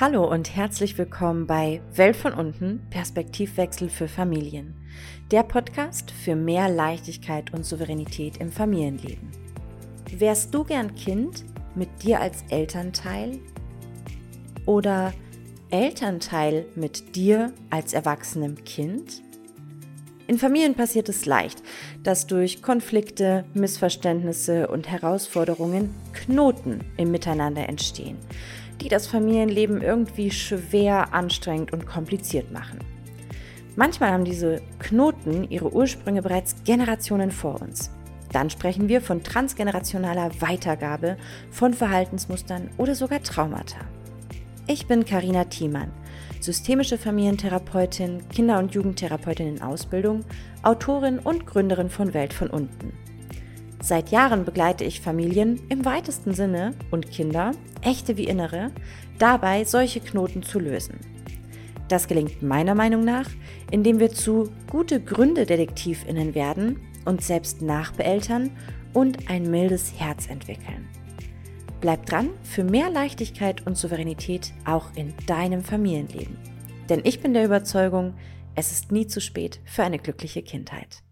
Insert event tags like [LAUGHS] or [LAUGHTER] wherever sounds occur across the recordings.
Hallo und herzlich willkommen bei Welt von unten, Perspektivwechsel für Familien. Der Podcast für mehr Leichtigkeit und Souveränität im Familienleben. Wärst du gern Kind mit dir als Elternteil? Oder Elternteil mit dir als erwachsenem Kind? In Familien passiert es leicht, dass durch Konflikte, Missverständnisse und Herausforderungen Knoten im Miteinander entstehen die das Familienleben irgendwie schwer, anstrengend und kompliziert machen. Manchmal haben diese Knoten ihre Ursprünge bereits Generationen vor uns. Dann sprechen wir von transgenerationaler Weitergabe von Verhaltensmustern oder sogar Traumata. Ich bin Karina Thiemann, systemische Familientherapeutin, Kinder- und Jugendtherapeutin in Ausbildung, Autorin und Gründerin von Welt von unten. Seit Jahren begleite ich Familien im weitesten Sinne und Kinder, echte wie innere, dabei solche Knoten zu lösen. Das gelingt meiner Meinung nach, indem wir zu gute Gründe-Detektivinnen werden, uns selbst nachbeeltern und ein mildes Herz entwickeln. Bleib dran für mehr Leichtigkeit und Souveränität auch in deinem Familienleben. Denn ich bin der Überzeugung, es ist nie zu spät für eine glückliche Kindheit.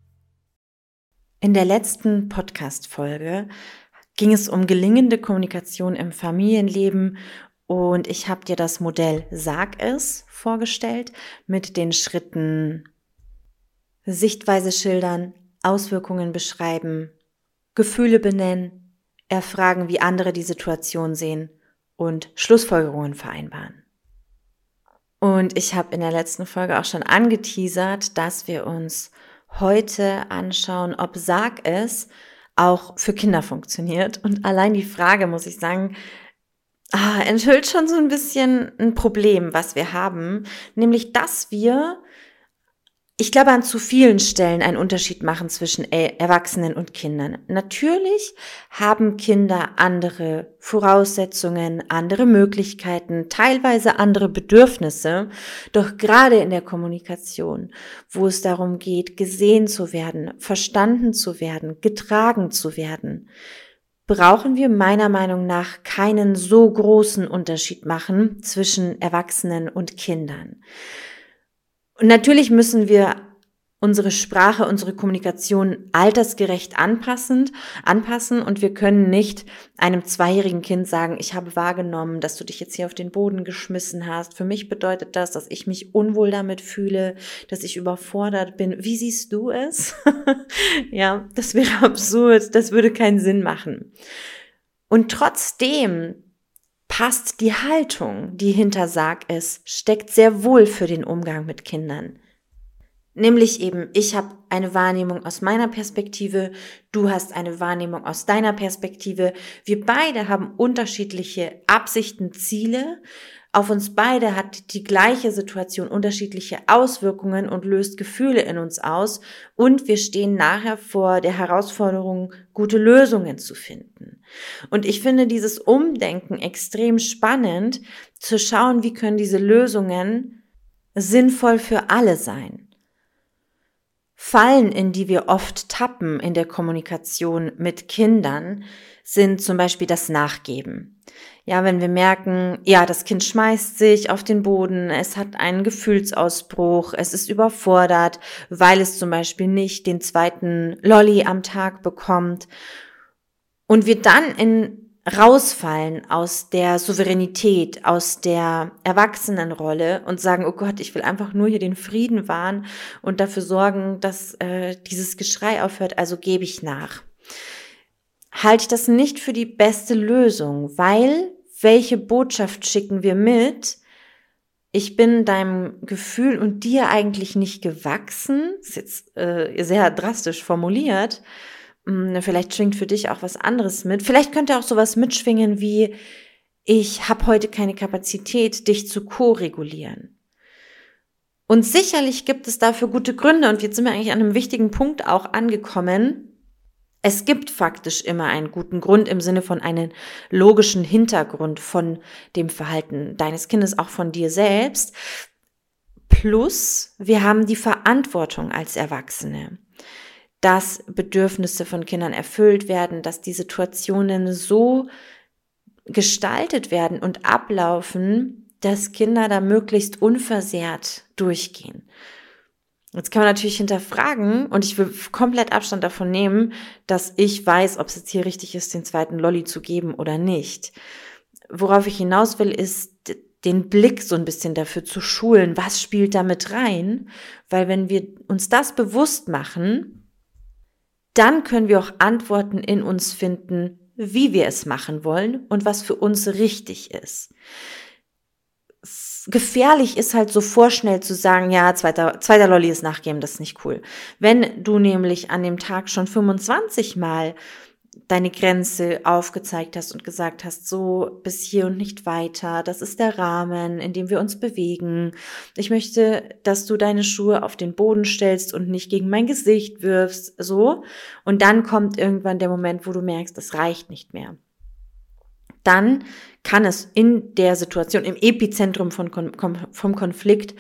In der letzten Podcast-Folge ging es um gelingende Kommunikation im Familienleben und ich habe dir das Modell Sag es vorgestellt mit den Schritten Sichtweise schildern, Auswirkungen beschreiben, Gefühle benennen, erfragen, wie andere die Situation sehen und Schlussfolgerungen vereinbaren. Und ich habe in der letzten Folge auch schon angeteasert, dass wir uns heute anschauen, ob Sag es auch für Kinder funktioniert. Und allein die Frage, muss ich sagen, ah, enthüllt schon so ein bisschen ein Problem, was wir haben, nämlich dass wir ich glaube, an zu vielen Stellen einen Unterschied machen zwischen Erwachsenen und Kindern. Natürlich haben Kinder andere Voraussetzungen, andere Möglichkeiten, teilweise andere Bedürfnisse. Doch gerade in der Kommunikation, wo es darum geht, gesehen zu werden, verstanden zu werden, getragen zu werden, brauchen wir meiner Meinung nach keinen so großen Unterschied machen zwischen Erwachsenen und Kindern. Und natürlich müssen wir unsere Sprache, unsere Kommunikation altersgerecht anpassend, anpassen und wir können nicht einem zweijährigen Kind sagen, ich habe wahrgenommen, dass du dich jetzt hier auf den Boden geschmissen hast. Für mich bedeutet das, dass ich mich unwohl damit fühle, dass ich überfordert bin. Wie siehst du es? [LAUGHS] ja, das wäre [LAUGHS] absurd, das würde keinen Sinn machen. Und trotzdem passt die Haltung, die hinter Sag es, steckt sehr wohl für den Umgang mit Kindern. Nämlich eben, ich habe eine Wahrnehmung aus meiner Perspektive, du hast eine Wahrnehmung aus deiner Perspektive. Wir beide haben unterschiedliche Absichten, Ziele. Auf uns beide hat die gleiche Situation unterschiedliche Auswirkungen und löst Gefühle in uns aus. Und wir stehen nachher vor der Herausforderung, gute Lösungen zu finden. Und ich finde dieses Umdenken extrem spannend, zu schauen, wie können diese Lösungen sinnvoll für alle sein. Fallen, in die wir oft tappen in der Kommunikation mit Kindern, sind zum Beispiel das Nachgeben. Ja, wenn wir merken, ja, das Kind schmeißt sich auf den Boden, es hat einen Gefühlsausbruch, es ist überfordert, weil es zum Beispiel nicht den zweiten Lolly am Tag bekommt und wir dann in rausfallen aus der Souveränität, aus der Erwachsenenrolle und sagen, oh Gott, ich will einfach nur hier den Frieden wahren und dafür sorgen, dass äh, dieses Geschrei aufhört, also gebe ich nach. Halte ich das nicht für die beste Lösung, weil welche Botschaft schicken wir mit? Ich bin deinem Gefühl und dir eigentlich nicht gewachsen, ist jetzt äh, sehr drastisch formuliert, vielleicht schwingt für dich auch was anderes mit. Vielleicht könnte auch sowas mitschwingen wie, ich habe heute keine Kapazität, dich zu ko-regulieren. Und sicherlich gibt es dafür gute Gründe und jetzt sind wir eigentlich an einem wichtigen Punkt auch angekommen. Es gibt faktisch immer einen guten Grund im Sinne von einem logischen Hintergrund von dem Verhalten deines Kindes, auch von dir selbst. Plus, wir haben die Verantwortung als Erwachsene dass Bedürfnisse von Kindern erfüllt werden, dass die Situationen so gestaltet werden und ablaufen, dass Kinder da möglichst unversehrt durchgehen. Jetzt kann man natürlich hinterfragen und ich will komplett Abstand davon nehmen, dass ich weiß, ob es jetzt hier richtig ist, den zweiten Lolly zu geben oder nicht. Worauf ich hinaus will, ist den Blick so ein bisschen dafür zu schulen, was spielt da mit rein, weil wenn wir uns das bewusst machen, dann können wir auch Antworten in uns finden, wie wir es machen wollen und was für uns richtig ist gefährlich ist halt so vorschnell zu sagen, ja, zweiter, zweiter Lolli ist nachgeben, das ist nicht cool. Wenn du nämlich an dem Tag schon 25 Mal deine Grenze aufgezeigt hast und gesagt hast, so bis hier und nicht weiter, das ist der Rahmen, in dem wir uns bewegen. Ich möchte, dass du deine Schuhe auf den Boden stellst und nicht gegen mein Gesicht wirfst, so. Und dann kommt irgendwann der Moment, wo du merkst, das reicht nicht mehr dann kann es in der Situation, im Epizentrum von, vom Konflikt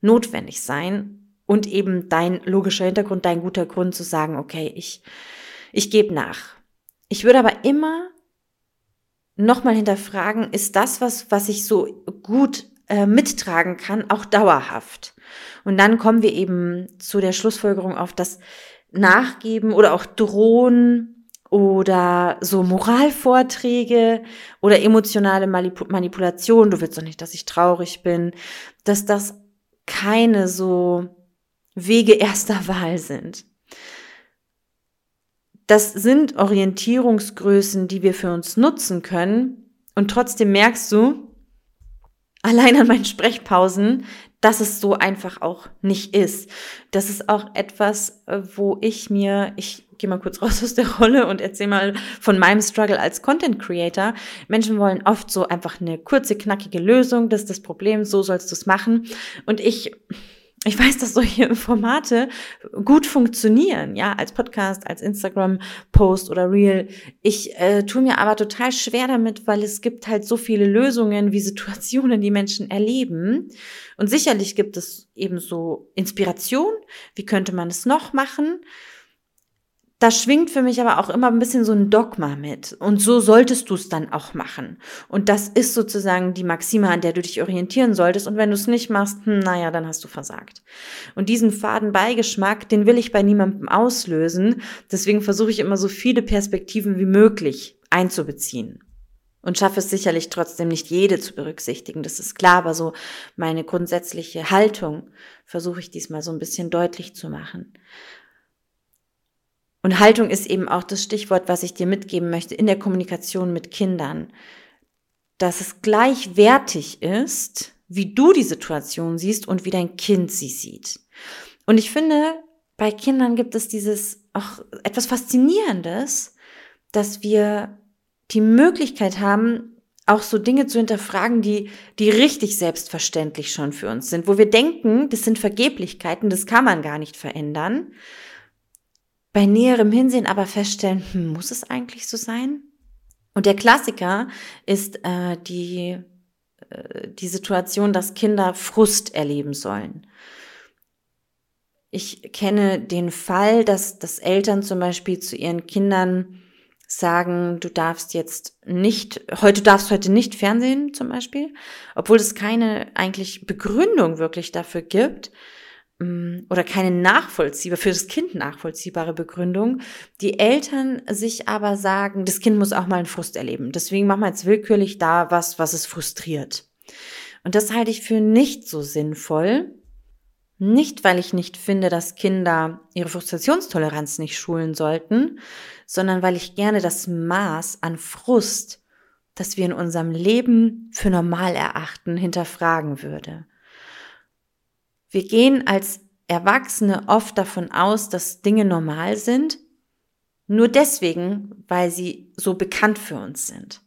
notwendig sein und eben dein logischer Hintergrund, dein guter Grund zu sagen, okay, ich, ich gebe nach. Ich würde aber immer nochmal hinterfragen, ist das was, was ich so gut äh, mittragen kann, auch dauerhaft? Und dann kommen wir eben zu der Schlussfolgerung auf das Nachgeben oder auch Drohen oder so Moralvorträge oder emotionale Manipulation, du willst doch nicht, dass ich traurig bin, dass das keine so Wege erster [LAUGHS] Wahl sind. Das sind Orientierungsgrößen, die wir für uns nutzen können und trotzdem merkst du, allein an meinen Sprechpausen, dass es so einfach auch nicht ist. Das ist auch etwas, äh, wo ich mir, ich gehe mal kurz raus [LAUGHS] aus der Rolle und erzähle mal von meinem Struggle als Content Creator. Menschen wollen oft so einfach eine kurze, knackige Lösung, das ist das Problem, so sollst du es machen. Und ich ich weiß, dass solche Formate gut funktionieren, ja, als Podcast, als Instagram-Post oder Reel. Ich äh, tue mir aber total schwer damit, weil es gibt halt so viele Lösungen, wie Situationen, die Menschen erleben. Und sicherlich gibt es eben so Inspiration. Wie könnte man es noch machen? Da schwingt für mich aber auch immer ein bisschen so ein Dogma mit. Und so solltest du es dann auch machen. Und das ist sozusagen die Maxime, an der du dich orientieren solltest. Und wenn du es nicht machst, hm, naja, dann hast du versagt. Und diesen faden Beigeschmack, den will ich bei niemandem auslösen. Deswegen versuche ich immer so viele Perspektiven wie möglich einzubeziehen. Und schaffe es sicherlich trotzdem nicht jede zu berücksichtigen, das ist klar, aber so meine grundsätzliche Haltung versuche ich diesmal so ein bisschen deutlich zu machen. Und Haltung ist eben auch das Stichwort, was ich dir mitgeben möchte in der Kommunikation mit Kindern. Dass es gleichwertig ist, wie du die Situation siehst und wie dein Kind sie sieht. Und ich finde, bei Kindern gibt es dieses auch etwas Faszinierendes, dass wir die Möglichkeit haben, auch so Dinge zu hinterfragen, die, die richtig selbstverständlich schon für uns sind, wo wir denken, das sind Vergeblichkeiten, das kann man gar nicht verändern bei näherem Hinsehen aber feststellen, hm, muss es eigentlich so sein? Und der Klassiker ist äh, die, äh, die Situation, dass Kinder Frust erleben sollen. Ich kenne den Fall, dass, dass Eltern zum Beispiel zu ihren Kindern sagen, du darfst jetzt nicht, heute darfst heute nicht Fernsehen zum Beispiel, obwohl es keine eigentlich Begründung wirklich dafür gibt. Mm, oder keine nachvollziehbare, für das Kind nachvollziehbare Begründung. Die Eltern sich aber sagen, das Kind muss auch mal einen Frust erleben. Deswegen machen wir jetzt willkürlich da was, was es frustriert. Und das halte ich für nicht so sinnvoll. Nicht, weil ich nicht finde, dass Kinder ihre Frustrationstoleranz nicht schulen sollten, sondern weil ich gerne das Maß an Frust, das wir in unserem Leben für normal erachten, hinterfragen würde. Wir gehen als Erwachsene oft davon aus, dass Dinge normal sind, nur deswegen, weil sie so bekannt für uns sind.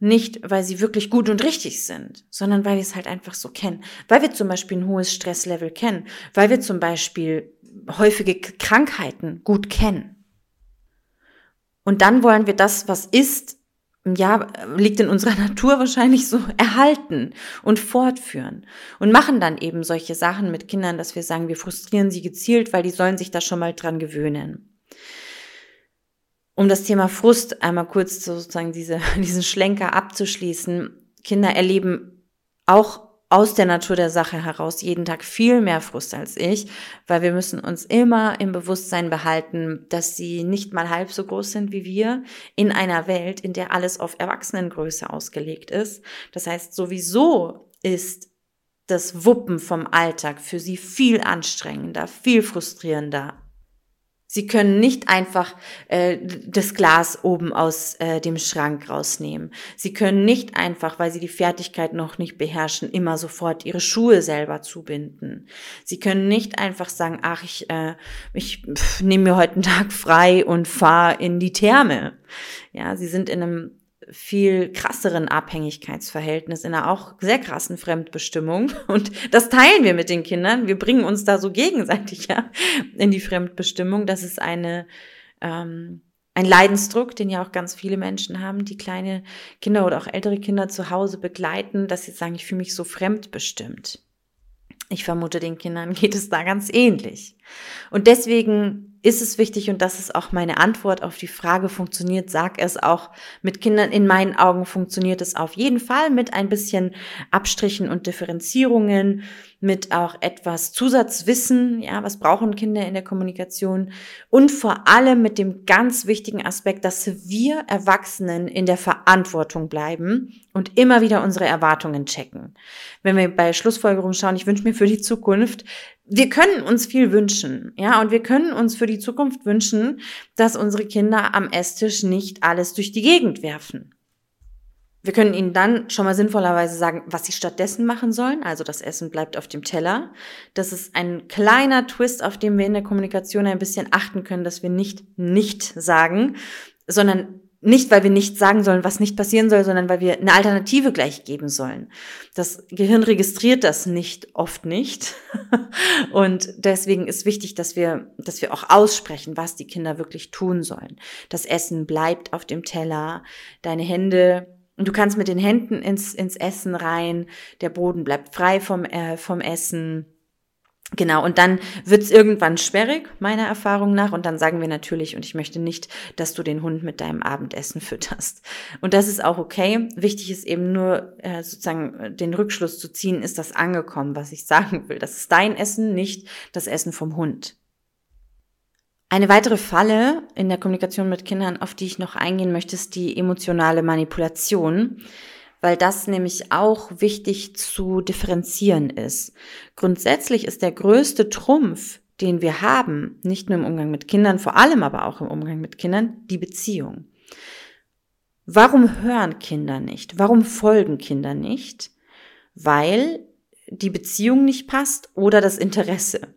Nicht, weil sie wirklich gut und richtig sind, sondern weil wir es halt einfach so kennen. Weil wir zum Beispiel ein hohes Stresslevel kennen, weil wir zum Beispiel häufige Krankheiten gut kennen. Und dann wollen wir das, was ist, ja, liegt in unserer [LAUGHS] Natur wahrscheinlich so erhalten und fortführen und machen dann eben solche Sachen mit Kindern, dass wir sagen, wir frustrieren sie gezielt, weil die sollen sich da schon mal dran gewöhnen. Um das Thema Frust einmal kurz sozusagen diese, [LAUGHS] diesen Schlenker abzuschließen. Kinder erleben auch aus der Natur der Sache heraus jeden Tag viel mehr Frust als ich, weil wir müssen uns immer im Bewusstsein behalten, dass sie nicht mal halb so groß sind wie wir in einer Welt, in der alles auf Erwachsenengröße ausgelegt ist. Das heißt, sowieso ist das Wuppen vom Alltag für sie viel anstrengender, viel frustrierender, Sie können nicht einfach äh, das Glas oben aus äh, dem Schrank rausnehmen. Sie können nicht einfach, weil sie die Fertigkeit noch nicht beherrschen, immer sofort ihre Schuhe selber zubinden. Sie können nicht einfach sagen, ach, ich, äh, ich nehme mir heute einen Tag frei und fahre in die Therme. Ja, sie sind in einem viel krasseren Abhängigkeitsverhältnis, in einer auch sehr krassen Fremdbestimmung. [LAUGHS] Und das teilen wir mit den Kindern. Wir bringen uns da so gegenseitig ja in die Fremdbestimmung. Das ist eine, ähm, ein Leidensdruck, den ja auch ganz viele Menschen haben, die kleine Kinder oder auch ältere Kinder zu Hause begleiten, dass sie sagen, ich fühle mich so fremdbestimmt. Ich vermute, den Kindern geht es da ganz ähnlich. Und deswegen ist es wichtig und das ist auch meine Antwort auf die Frage, funktioniert, sag es auch mit Kindern. In meinen Augen funktioniert es auf jeden Fall mit ein bisschen Abstrichen und Differenzierungen, mit auch etwas Zusatzwissen, ja, was brauchen Kinder in der Kommunikation und vor allem mit dem ganz wichtigen Aspekt, dass wir Erwachsenen in der Verantwortung bleiben und immer wieder unsere Erwartungen checken. Wenn wir bei Schlussfolgerungen schauen, ich wünsche mir für die Zukunft, wir können uns viel wünschen, ja, und wir können uns für die Zukunft wünschen, dass unsere Kinder am Esstisch nicht alles durch die Gegend werfen. Wir können ihnen dann schon mal sinnvollerweise sagen, was sie stattdessen machen sollen. Also das Essen bleibt auf dem Teller. Das ist ein kleiner Twist, auf dem wir in der Kommunikation ein bisschen achten können, dass wir nicht nicht sagen, sondern nicht, weil wir nicht sagen sollen, was nicht passieren soll, sondern weil wir eine Alternative gleich geben sollen. Das Gehirn registriert das nicht, oft nicht. [LAUGHS] Und deswegen ist wichtig, dass wir, dass wir auch aussprechen, was die Kinder wirklich tun sollen. Das Essen bleibt auf dem Teller, deine Hände du kannst mit den Händen ins, ins Essen rein, der Boden bleibt frei vom, äh, vom Essen. Genau, und dann wird's irgendwann sperrig, meiner Erfahrung nach. Und dann sagen wir natürlich, und ich möchte nicht, dass du den Hund mit deinem Abendessen fütterst. Und das ist auch okay. Wichtig ist eben nur äh, sozusagen den Rückschluss zu ziehen, ist das angekommen, was ich [LAUGHS] sagen will. Das ist dein Essen, nicht das Essen vom Hund. Eine weitere Falle in der Kommunikation mit Kindern, auf die ich noch eingehen möchte, ist die emotionale Manipulation weil das nämlich auch wichtig zu differenzieren ist. Grundsätzlich ist der größte Trumpf, den wir haben, nicht nur im Umgang mit Kindern, vor allem aber auch im Umgang mit Kindern, die Beziehung. Warum hören Kinder nicht? Warum folgen Kinder nicht? Weil die Beziehung nicht passt oder das Interesse.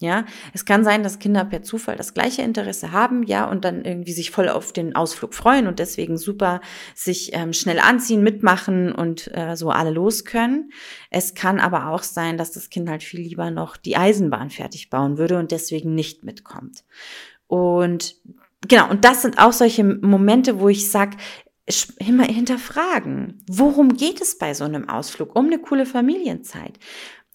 Ja, es kann sein, dass Kinder per Zufall das gleiche Interesse haben, ja, und dann irgendwie sich voll auf den Ausflug freuen und deswegen super sich ähm, schnell anziehen, mitmachen und äh, so alle los können. Es kann aber auch sein, dass das Kind halt viel lieber noch die Eisenbahn fertig bauen würde und deswegen nicht mitkommt. Und genau, und das sind auch solche Momente, wo ich sag, immer hinterfragen. Worum geht es bei so einem Ausflug? Um eine coole Familienzeit.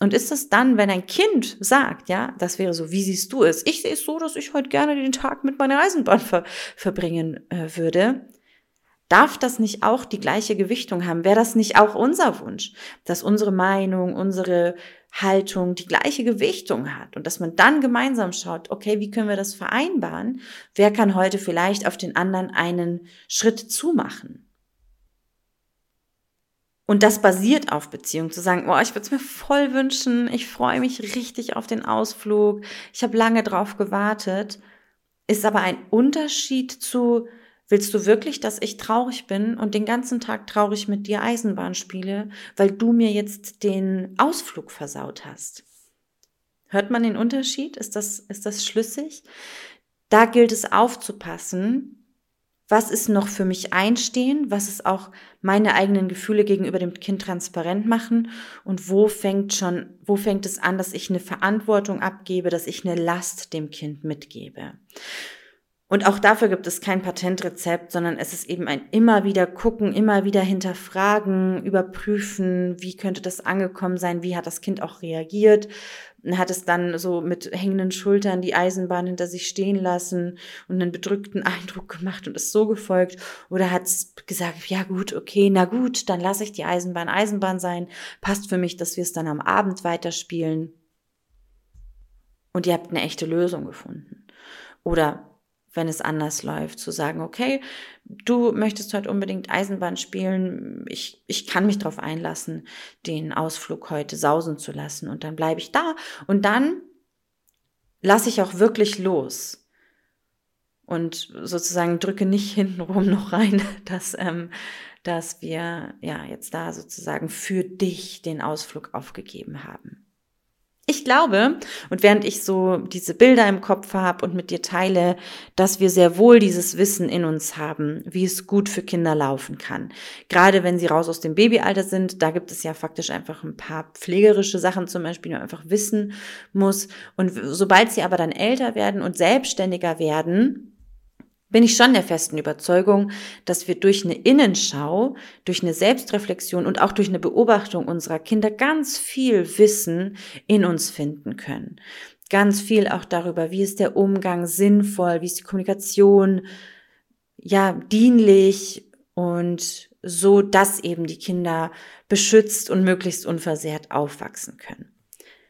Und ist es dann, wenn ein Kind sagt, ja, das wäre so, wie siehst du es? Ich sehe es so, dass ich heute gerne den Tag mit meiner Eisenbahn ver verbringen äh, würde. Darf das nicht auch die gleiche Gewichtung haben? Wäre das nicht auch unser Wunsch, dass unsere Meinung, unsere Haltung die gleiche Gewichtung hat und dass man dann gemeinsam schaut, okay, wie können wir das vereinbaren? Wer kann heute vielleicht auf den anderen einen Schritt zumachen? Und das basiert auf Beziehung, zu sagen, oh, ich würde es mir voll wünschen, ich freue mich richtig auf den Ausflug, ich habe lange drauf gewartet, ist aber ein Unterschied zu, willst du wirklich, dass ich traurig bin und den ganzen Tag traurig mit dir Eisenbahn spiele, weil du mir jetzt den Ausflug versaut hast? Hört man den Unterschied? Ist das, ist das schlüssig? Da gilt es aufzupassen, was ist noch für mich einstehen, was ist auch meine eigenen Gefühle gegenüber dem Kind transparent machen? Und wo fängt schon, wo fängt es an, dass ich eine Verantwortung abgebe, dass ich eine Last dem Kind mitgebe. Und auch dafür gibt es kein Patentrezept, sondern es ist eben ein immer wieder gucken, immer wieder hinterfragen, überprüfen, wie könnte das angekommen sein, wie hat das Kind auch reagiert, hat es dann so mit hängenden Schultern die Eisenbahn hinter sich stehen lassen und einen bedrückten Eindruck gemacht und ist so gefolgt oder hat es gesagt, ja gut, okay, na gut, dann lasse ich die Eisenbahn Eisenbahn sein, passt für mich, dass wir es dann am Abend weiterspielen. Und ihr habt eine echte Lösung gefunden. Oder wenn es anders läuft, zu sagen, okay, du möchtest heute unbedingt Eisenbahn spielen, ich, ich kann mich darauf einlassen, den Ausflug heute sausen zu lassen und dann bleibe ich da und dann lasse ich auch wirklich los und sozusagen drücke nicht [LAUGHS] hintenrum noch rein, dass, ähm, dass wir ja jetzt da sozusagen für dich den Ausflug aufgegeben haben. Ich glaube, und während ich so diese Bilder im Kopf habe und mit dir teile, dass wir sehr wohl dieses Wissen in uns haben, wie es gut für Kinder laufen kann. Gerade wenn sie raus aus dem Babyalter sind, da gibt es ja faktisch einfach ein paar pflegerische Sachen zum Beispiel, die man einfach wissen muss. Und sobald sie aber dann älter werden und selbstständiger werden, bin ich schon der festen Überzeugung, dass wir durch eine Innenschau, durch eine Selbstreflexion und auch durch eine Beobachtung unserer Kinder ganz viel Wissen in uns finden können. Ganz viel auch darüber, wie ist der Umgang sinnvoll, wie ist die Kommunikation, ja, dienlich und so, dass eben die Kinder beschützt und möglichst unversehrt aufwachsen können.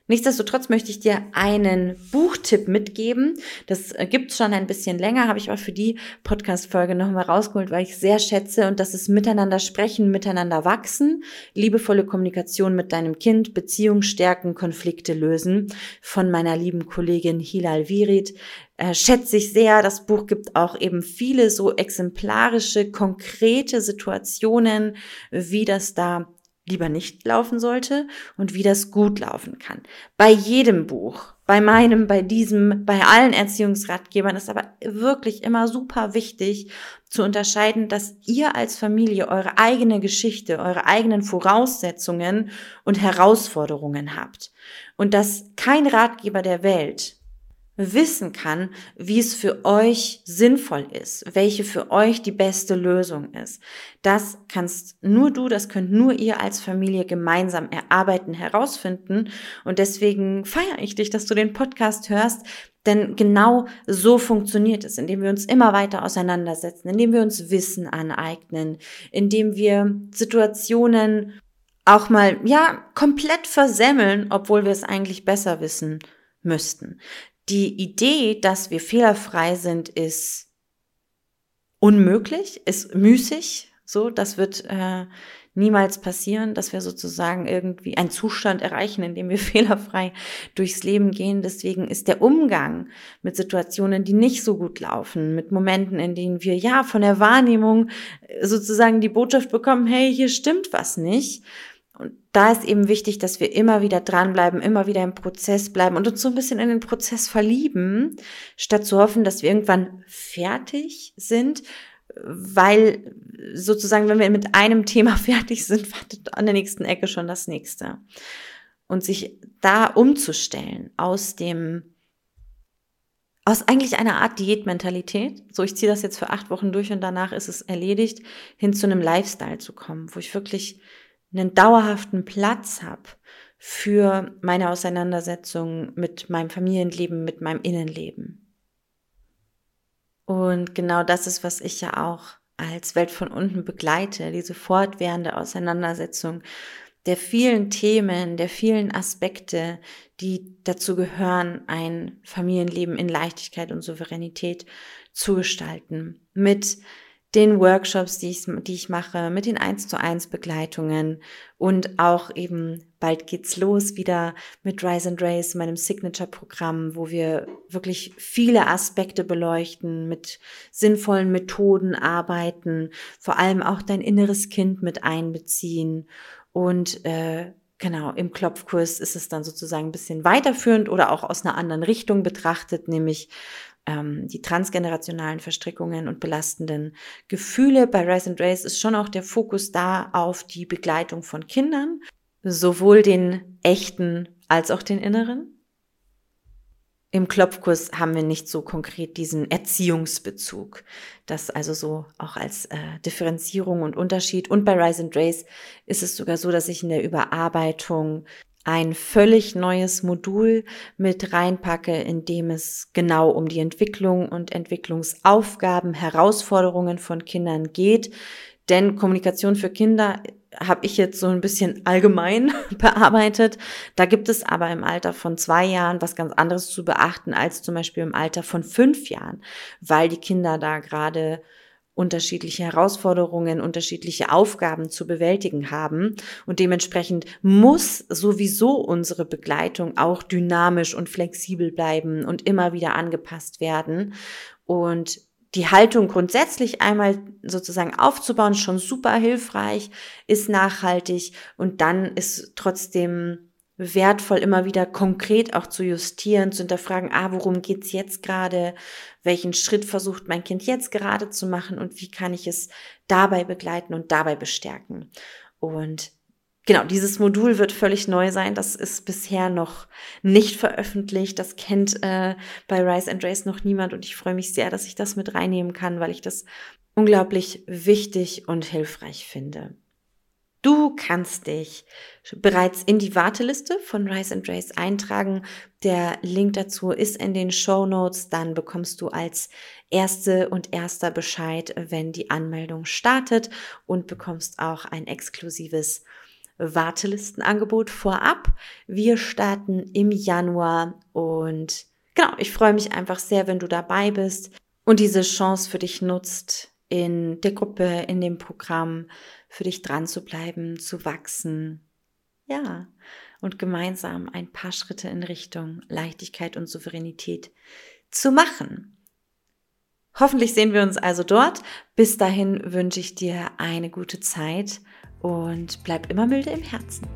Nichtsdestotrotz möchte ich dir einen Buchtipp mitgeben. Das äh, gibt's schon ein bisschen länger, habe ich aber für die Podcast-Folge nochmal rausgeholt, weil ich sehr schätze und das ist Miteinander sprechen, miteinander wachsen, liebevolle Kommunikation mit deinem Kind, Beziehung stärken, Konflikte lösen von meiner lieben Kollegin Hilal Virit. Äh, schätze ich sehr. Das Buch gibt auch eben viele so exemplarische, konkrete Situationen, wie das da lieber nicht laufen sollte und wie das gut laufen kann. Bei jedem Buch, bei meinem, bei diesem, bei allen Erziehungsratgebern ist aber wirklich immer super wichtig zu unterscheiden, dass ihr als Familie eure eigene Geschichte, eure eigenen Voraussetzungen und Herausforderungen habt und dass kein Ratgeber der Welt wissen kann, wie es für euch sinnvoll ist, welche für euch die beste Lösung ist. Das kannst nur du, das könnt nur ihr als Familie gemeinsam erarbeiten, herausfinden. Und deswegen feiere ich dich, dass du den Podcast hörst, denn genau so funktioniert es, indem wir uns immer weiter auseinandersetzen, indem wir uns Wissen aneignen, indem wir Situationen auch mal, ja, komplett versemmeln, obwohl wir es eigentlich besser wissen müssten die Idee, dass wir fehlerfrei sind, ist unmöglich, ist müßig. So, das wird äh, niemals passieren, dass wir sozusagen irgendwie einen Zustand erreichen, in dem wir [LAUGHS] fehlerfrei durchs Leben gehen. Deswegen ist der Umgang mit Situationen, die nicht so gut laufen, mit Momenten, in denen wir ja von der Wahrnehmung sozusagen die Botschaft bekommen, hey, hier stimmt was nicht, da ist eben wichtig, dass wir immer wieder dranbleiben, immer wieder im Prozess bleiben und uns so ein bisschen in den Prozess verlieben, statt zu hoffen, dass wir irgendwann fertig sind, weil sozusagen, wenn wir mit einem Thema [LAUGHS] fertig sind, wartet an der nächsten Ecke schon das nächste. Und sich da umzustellen aus dem, aus eigentlich einer Art Diätmentalität, so ich ziehe das jetzt für acht Wochen durch und danach ist es erledigt, hin zu einem Lifestyle zu kommen, wo ich wirklich einen dauerhaften Platz habe für meine Auseinandersetzung mit meinem Familienleben, mit meinem Innenleben. Und genau das ist, was ich ja auch als Welt von unten begleite, diese fortwährende Auseinandersetzung der vielen Themen, der vielen Aspekte, die dazu gehören, ein Familienleben in Leichtigkeit und Souveränität zu gestalten. Mit den Workshops, die ich, die ich mache, mit den 1 zu 1 Begleitungen und auch eben bald geht's los wieder mit Rise and Race, meinem Signature-Programm, wo wir wirklich viele Aspekte beleuchten, mit sinnvollen Methoden arbeiten, vor allem auch dein inneres Kind mit einbeziehen. Und äh, Genau, im Klopfkurs ist es dann sozusagen ein bisschen weiterführend oder auch aus einer anderen Richtung betrachtet, nämlich ähm, die transgenerationalen Verstrickungen und belastenden Gefühle. Bei Rise and Race ist schon auch der Fokus da auf die Begleitung von Kindern, sowohl den echten als auch den inneren. Im Klopfkurs haben wir nicht so konkret diesen Erziehungsbezug. Das also so auch als äh, Differenzierung und Unterschied. Und bei Rise and Race ist es sogar so, dass ich in der Überarbeitung ein völlig neues Modul mit reinpacke, in dem es genau um die Entwicklung und Entwicklungsaufgaben, Herausforderungen von Kindern geht. Denn Kommunikation für Kinder habe ich jetzt so ein bisschen allgemein [LAUGHS] bearbeitet. Da gibt es aber im Alter von zwei Jahren was ganz anderes zu beachten als zum Beispiel im Alter von fünf Jahren, weil die Kinder da gerade unterschiedliche Herausforderungen, unterschiedliche Aufgaben zu bewältigen haben. Und dementsprechend muss sowieso unsere Begleitung auch dynamisch und flexibel bleiben und immer wieder angepasst werden. Und die Haltung grundsätzlich einmal sozusagen aufzubauen, schon super hilfreich, ist nachhaltig und dann ist trotzdem wertvoll, immer wieder konkret auch zu justieren, zu hinterfragen, ah, worum geht's jetzt gerade? Welchen Schritt versucht mein Kind jetzt gerade zu machen und wie kann ich es dabei begleiten und dabei bestärken? Und Genau, dieses Modul wird völlig neu sein. Das ist bisher noch nicht veröffentlicht. Das kennt äh, bei Rise and Race noch niemand und ich freue mich sehr, dass ich das mit reinnehmen kann, weil ich das unglaublich wichtig und hilfreich finde. Du kannst dich bereits in die Warteliste von Rise and Race eintragen. Der Link dazu ist in den Show Notes. Dann bekommst du als erste und erster Bescheid, wenn die Anmeldung startet und bekommst auch ein exklusives Wartelistenangebot vorab. Wir starten im Januar und genau, ich freue mich einfach sehr, wenn du dabei bist und diese Chance für dich nutzt, in der Gruppe, in dem Programm, für dich dran zu bleiben, zu wachsen. Ja, und gemeinsam ein paar Schritte in Richtung Leichtigkeit und Souveränität zu machen. Hoffentlich sehen wir uns also dort. Bis dahin wünsche ich dir eine gute Zeit und bleib immer milde im Herzen.